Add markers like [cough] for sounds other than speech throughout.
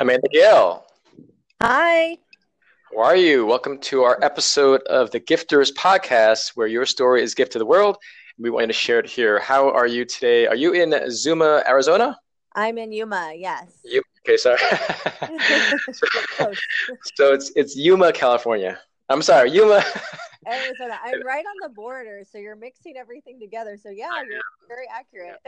Amanda Gail. Hi. How are you? Welcome to our episode of the Gifters podcast, where your story is gift to the world. We want you to share it here. How are you today? Are you in Zuma, Arizona? I'm in Yuma, yes. You, okay, sorry. [laughs] so, [laughs] so it's it's Yuma, California. I'm sorry, Yuma. Arizona. I'm [laughs] right on the border, so you're mixing everything together. So yeah, you're very accurate.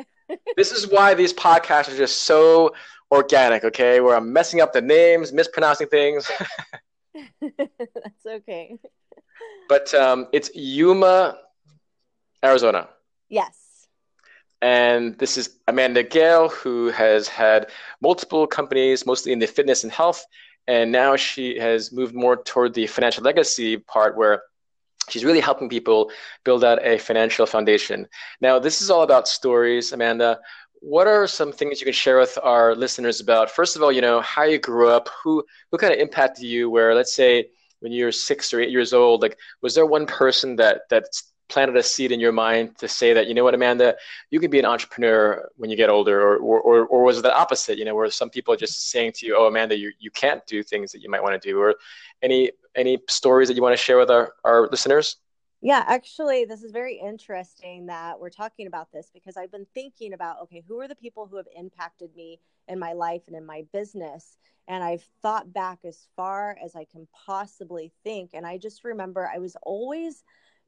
this is why these podcasts are just so organic, okay? Where I'm messing up the names, mispronouncing things. [laughs] [laughs] That's okay. But um, it's Yuma, Arizona. Yes. And this is Amanda Gail, who has had multiple companies, mostly in the fitness and health. And now she has moved more toward the financial legacy part where she's really helping people build out a financial foundation. Now, this is all about stories, Amanda. What are some things you can share with our listeners about, first of all, you know, how you grew up, who, who kind of impacted you, where let's say when you're six or eight years old, like, was there one person that, that planted a seed in your mind to say that you know what amanda? You can be an entrepreneur when you get older or or, or was it the opposite? You know where some people are just saying to you oh amanda you, you can't do things that you might want to do or any any stories that you want to share with our, our listeners? Yeah actually this is very interesting that we're talking about this because i've been thinking about okay who are the people who have impacted me in my life and in my business? And I've thought back as far as I can possibly think. And I just remember I was always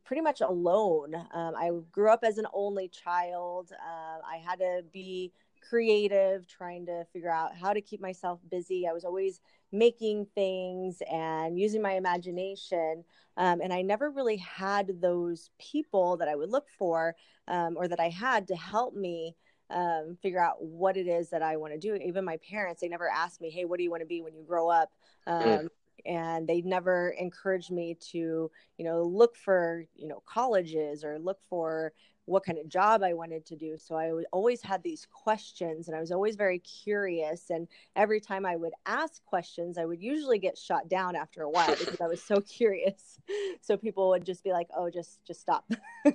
pretty much alone. Um, I grew up as an only child. Uh, I had to be creative, trying to figure out how to keep myself busy. I was always making things and using my imagination. Um, and I never really had those people that I would look for um, or that I had to help me um, figure out what it is that I want to do. Even my parents, they never asked me, Hey, what do you want to be when you grow up? Mm. Um, and they never encouraged me to you know look for you know colleges or look for what kind of job I wanted to do. So I always had these questions and I was always very curious. And every time I would ask questions, I would usually get shot down after a while because I was so [laughs] curious. So people would just be like, oh, just, just stop. [laughs]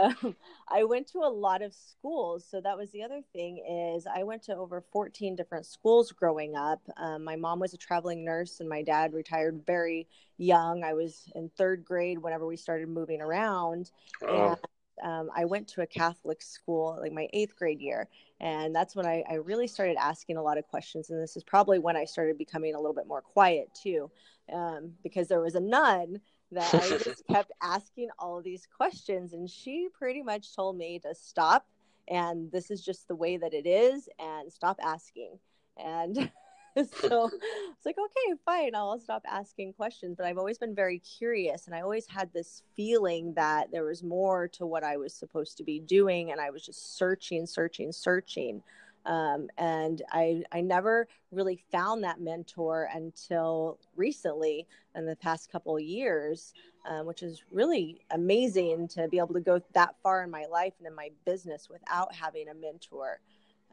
um, I went to a lot of schools. So that was the other thing is I went to over 14 different schools growing up. Um, my mom was a traveling nurse and my dad retired very young. I was in third grade whenever we started moving around. Oh. And um, I went to a Catholic school like my eighth grade year. And that's when I, I, really started asking a lot of questions. And this is probably when I started becoming a little bit more quiet too, um, because there was a nun that I [laughs] just kept asking all these questions. And she pretty much told me to stop. And this is just the way that it is, and stop asking. And [laughs] [laughs] so it's like, okay, fine, I'll stop asking questions. But I've always been very curious, and I always had this feeling that there was more to what I was supposed to be doing, and I was just searching, searching, searching. Um, and I, I never really found that mentor until recently in the past couple of years, um, which is really amazing to be able to go that far in my life and in my business without having a mentor.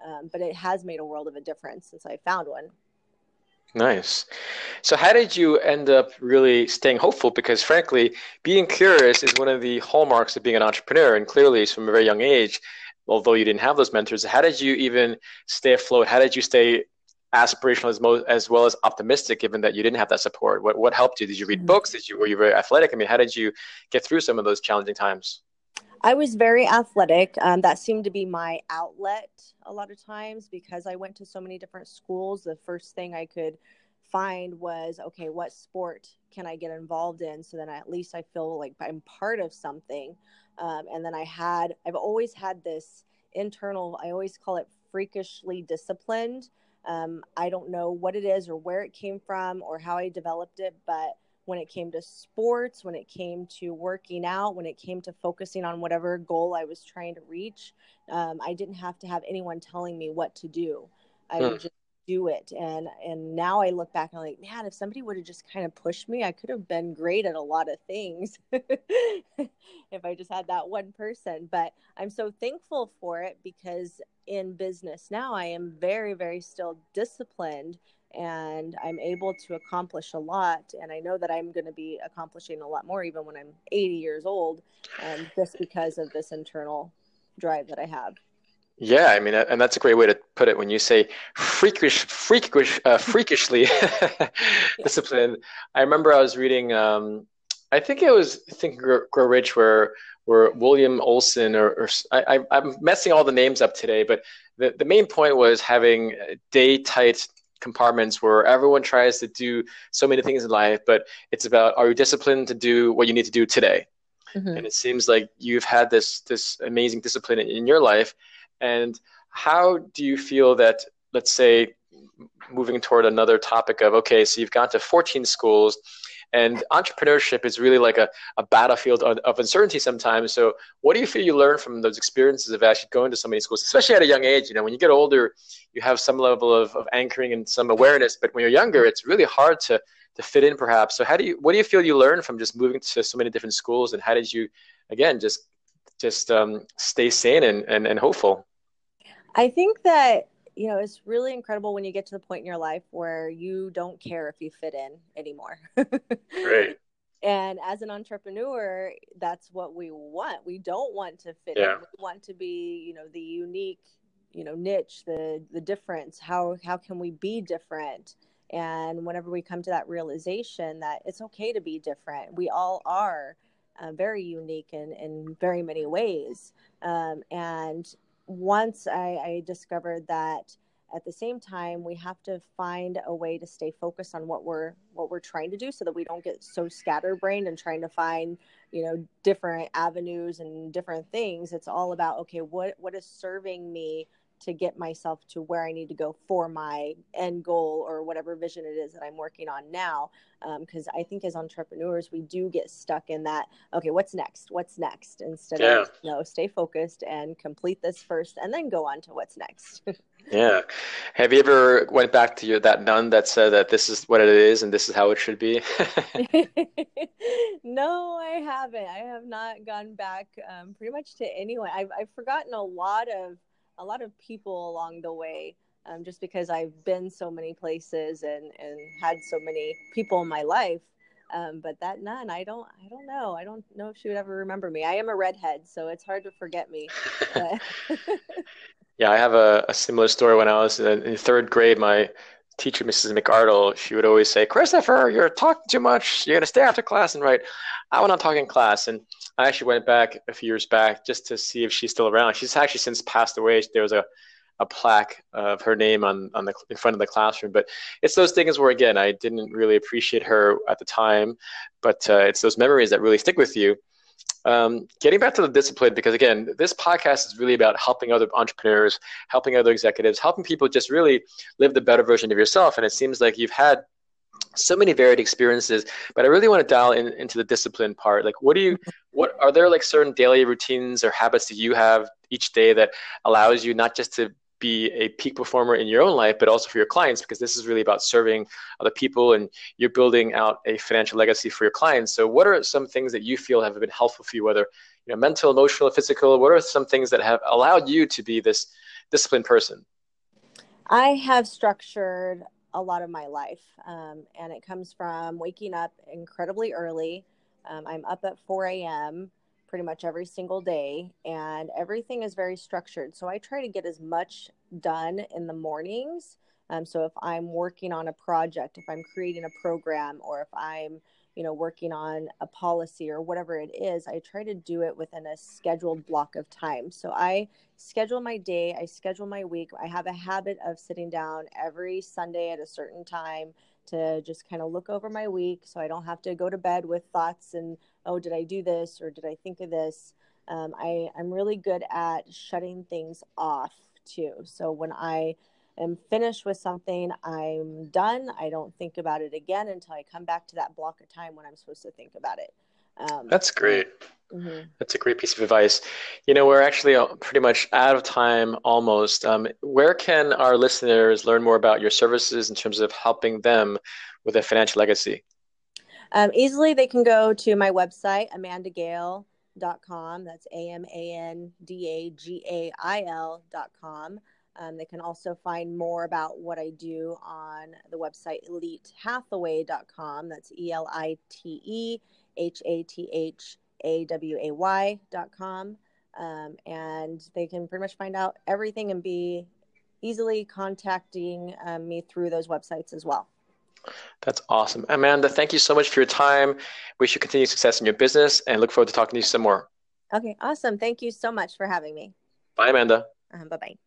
Um, but it has made a world of a difference since I found one. Nice. So, how did you end up really staying hopeful? Because, frankly, being curious is one of the hallmarks of being an entrepreneur. And clearly, from a very young age, although you didn't have those mentors, how did you even stay afloat? How did you stay aspirational as, mo- as well as optimistic, given that you didn't have that support? What, what helped you? Did you read mm-hmm. books? Did you were you very athletic? I mean, how did you get through some of those challenging times? I was very athletic. Um, that seemed to be my outlet a lot of times because I went to so many different schools. The first thing I could find was okay, what sport can I get involved in? So then at least I feel like I'm part of something. Um, and then I had, I've always had this internal, I always call it freakishly disciplined. Um, I don't know what it is or where it came from or how I developed it, but when it came to sports, when it came to working out, when it came to focusing on whatever goal I was trying to reach, um, I didn't have to have anyone telling me what to do. I would hmm. just do it. And and now I look back and I'm like, man, if somebody would have just kind of pushed me, I could have been great at a lot of things [laughs] if I just had that one person. But I'm so thankful for it because in business now I am very, very still disciplined and I'm able to accomplish a lot. And I know that I'm going to be accomplishing a lot more even when I'm 80 years old, and just because of this internal drive that I have. Yeah, I mean, and that's a great way to put it when you say freakish, freakish, uh, freakishly [laughs] disciplined. I remember I was reading, um, I think it was Think Grow, Grow Rich, where where William Olson, or, or I, am messing all the names up today, but the, the main point was having day tight compartments where everyone tries to do so many things in life, but it's about are you disciplined to do what you need to do today? Mm-hmm. And it seems like you've had this this amazing discipline in your life and how do you feel that, let's say, moving toward another topic of, okay, so you've gone to 14 schools and entrepreneurship is really like a, a battlefield of, of, uncertainty sometimes. So what do you feel you learn from those experiences of actually going to so many schools, especially at a young age? You know, when you get older, you have some level of, of anchoring and some awareness, but when you're younger, it's really hard to, to fit in perhaps. So how do you, what do you feel you learn from just moving to so many different schools and how did you, again, just just um, stay sane and, and, and hopeful. I think that you know it's really incredible when you get to the point in your life where you don't care if you fit in anymore. Great. [laughs] And as an entrepreneur, that's what we want. We don't want to fit yeah. in. We want to be, you know, the unique, you know, niche, the the difference. How how can we be different? And whenever we come to that realization that it's okay to be different, we all are uh, very unique in, in very many ways. Um, and once I, I discovered that at the same time we have to find a way to stay focused on what we're what we're trying to do so that we don't get so scatterbrained and trying to find you know different avenues and different things. It's all about okay what what is serving me to get myself to where I need to go for my end goal or whatever vision it is that I'm working on now. Because um, I think as entrepreneurs, we do get stuck in that, okay, what's next? What's next? Instead yeah. of, you know, stay focused and complete this first and then go on to what's next. [laughs] yeah. Have you ever went back to your, that nun that said that this is what it is and this is how it should be? [laughs] no, I haven't. I have not gone back um, pretty much to anyone. I've, I've forgotten a lot of a lot of people along the way um, just because I've been so many places and, and had so many people in my life. Um, but that nun, I don't, I don't know. I don't know if she would ever remember me. I am a redhead, so it's hard to forget me. [laughs] yeah, I have a, a, similar story. When I was in, in third grade, my teacher, Mrs. McArdle, she would always say, Christopher, you're talking too much. You're going to stay after class and write. I want to talk in class. And I actually went back a few years back just to see if she's still around. She's actually since passed away. There was a, a plaque of her name on, on the in front of the classroom. But it's those things where, again, I didn't really appreciate her at the time, but uh, it's those memories that really stick with you. Um, getting back to the discipline, because again, this podcast is really about helping other entrepreneurs, helping other executives, helping people just really live the better version of yourself. And it seems like you've had so many varied experiences but i really want to dial in, into the discipline part like what do you what are there like certain daily routines or habits that you have each day that allows you not just to be a peak performer in your own life but also for your clients because this is really about serving other people and you're building out a financial legacy for your clients so what are some things that you feel have been helpful for you whether you know mental emotional physical what are some things that have allowed you to be this disciplined person i have structured a lot of my life. Um, and it comes from waking up incredibly early. Um, I'm up at 4 a.m. pretty much every single day, and everything is very structured. So I try to get as much done in the mornings. Um, so if I'm working on a project, if I'm creating a program, or if I'm you know working on a policy or whatever it is i try to do it within a scheduled block of time so i schedule my day i schedule my week i have a habit of sitting down every sunday at a certain time to just kind of look over my week so i don't have to go to bed with thoughts and oh did i do this or did i think of this um, I, i'm really good at shutting things off too so when i am finished with something, I'm done. I don't think about it again until I come back to that block of time when I'm supposed to think about it. Um, That's great. Mm-hmm. That's a great piece of advice. You know, we're actually uh, pretty much out of time almost. Um, where can our listeners learn more about your services in terms of helping them with a financial legacy? Um, easily, they can go to my website, amandagail.com. That's A M A N D A G A I L.com. Um, they can also find more about what I do on the website elitehathaway.com. That's E L I T E H A T H A W A Y.com. um, and they can pretty much find out everything and be easily contacting um, me through those websites as well. That's awesome. Amanda, thank you so much for your time. Wish you continued success in your business and look forward to talking to you some more. Okay, awesome. Thank you so much for having me. Bye, Amanda. Uh, bye bye.